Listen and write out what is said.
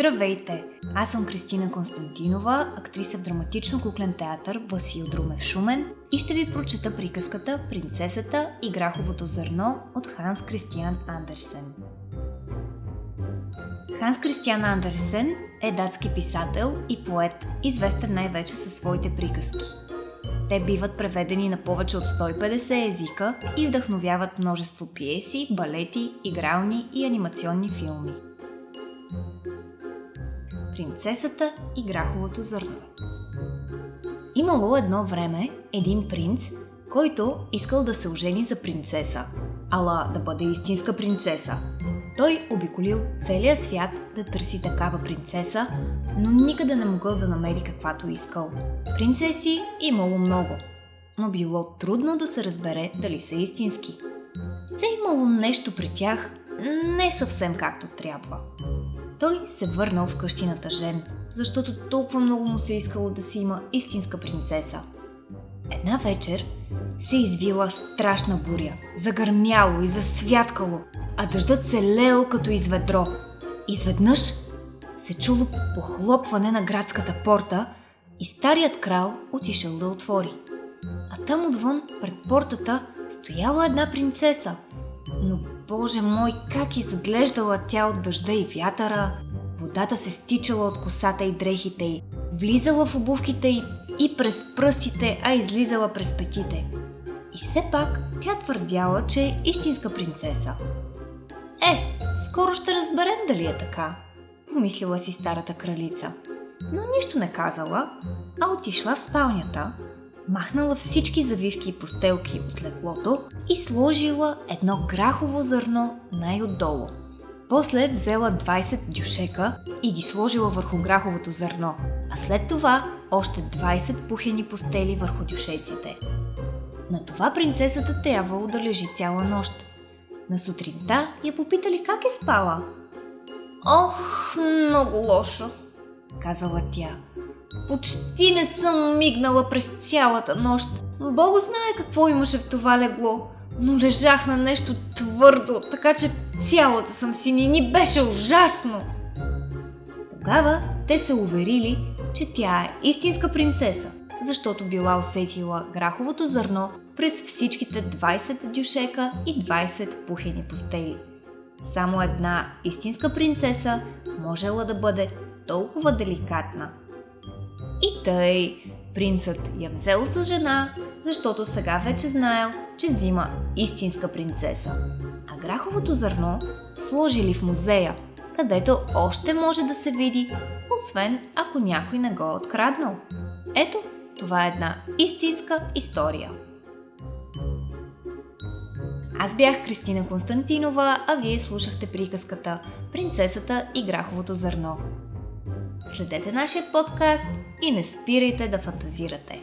Здравейте! Аз съм Кристина Константинова, актриса в драматично-куклен театър Васил Друмев Шумен и ще ви прочета приказката Принцесата и граховото зърно от Ханс Кристиан Андерсен. Ханс Кристиан Андерсен е датски писател и поет, известен най-вече със своите приказки. Те биват преведени на повече от 150 езика и вдъхновяват множество пиеси, балети, игрални и анимационни филми. Принцесата и граховото зърно Имало едно време един принц, който искал да се ожени за принцеса, ала да бъде истинска принцеса. Той обиколил целия свят да търси такава принцеса, но никъде не могъл да намери каквато искал. Принцеси имало много, но било трудно да се разбере дали са истински. Все имало нещо при тях, не съвсем както трябва. Той се върнал в къщи на тъжен, защото толкова много му се искало да си има истинска принцеса. Една вечер се извила страшна буря, загърмяло и засвяткало, а дъждът се леел като из ведро. Изведнъж се чуло похлопване на градската порта и старият крал отишъл да отвори. А там отвън, пред портата, стояла една принцеса. Но, боже мой, как изглеждала тя от дъжда и вятъра, водата се стичала от косата и дрехите й, влизала в обувките й и през пръстите, а излизала през петите. И все пак тя твърдяла, че е истинска принцеса. Е, скоро ще разберем дали е така, помислила си старата кралица. Но нищо не казала, а отишла в спалнята, махнала всички завивки и постелки от леглото и сложила едно грахово зърно най-отдолу. После взела 20 дюшека и ги сложила върху граховото зърно, а след това още 20 пухени постели върху дюшеците. На това принцесата трябвало да лежи цяла нощ. На сутринта я попитали как е спала. Ох, много лошо, казала тя. Почти не съм мигнала през цялата нощ. Бог знае какво имаше в това легло, но лежах на нещо твърдо, така че цялата съм синини беше ужасно. Тогава те се уверили, че тя е истинска принцеса, защото била усетила граховото зърно през всичките 20 дюшека и 20 пухени постели. Само една истинска принцеса можела да бъде толкова деликатна. И тъй, принцът я взел за жена, защото сега вече знаел, че взима истинска принцеса. А граховото зърно сложили в музея, където още може да се види, освен ако някой не го е откраднал. Ето, това е една истинска история. Аз бях Кристина Константинова, а вие слушахте приказката Принцесата и граховото зърно. Следете нашия подкаст и не спирайте да фантазирате.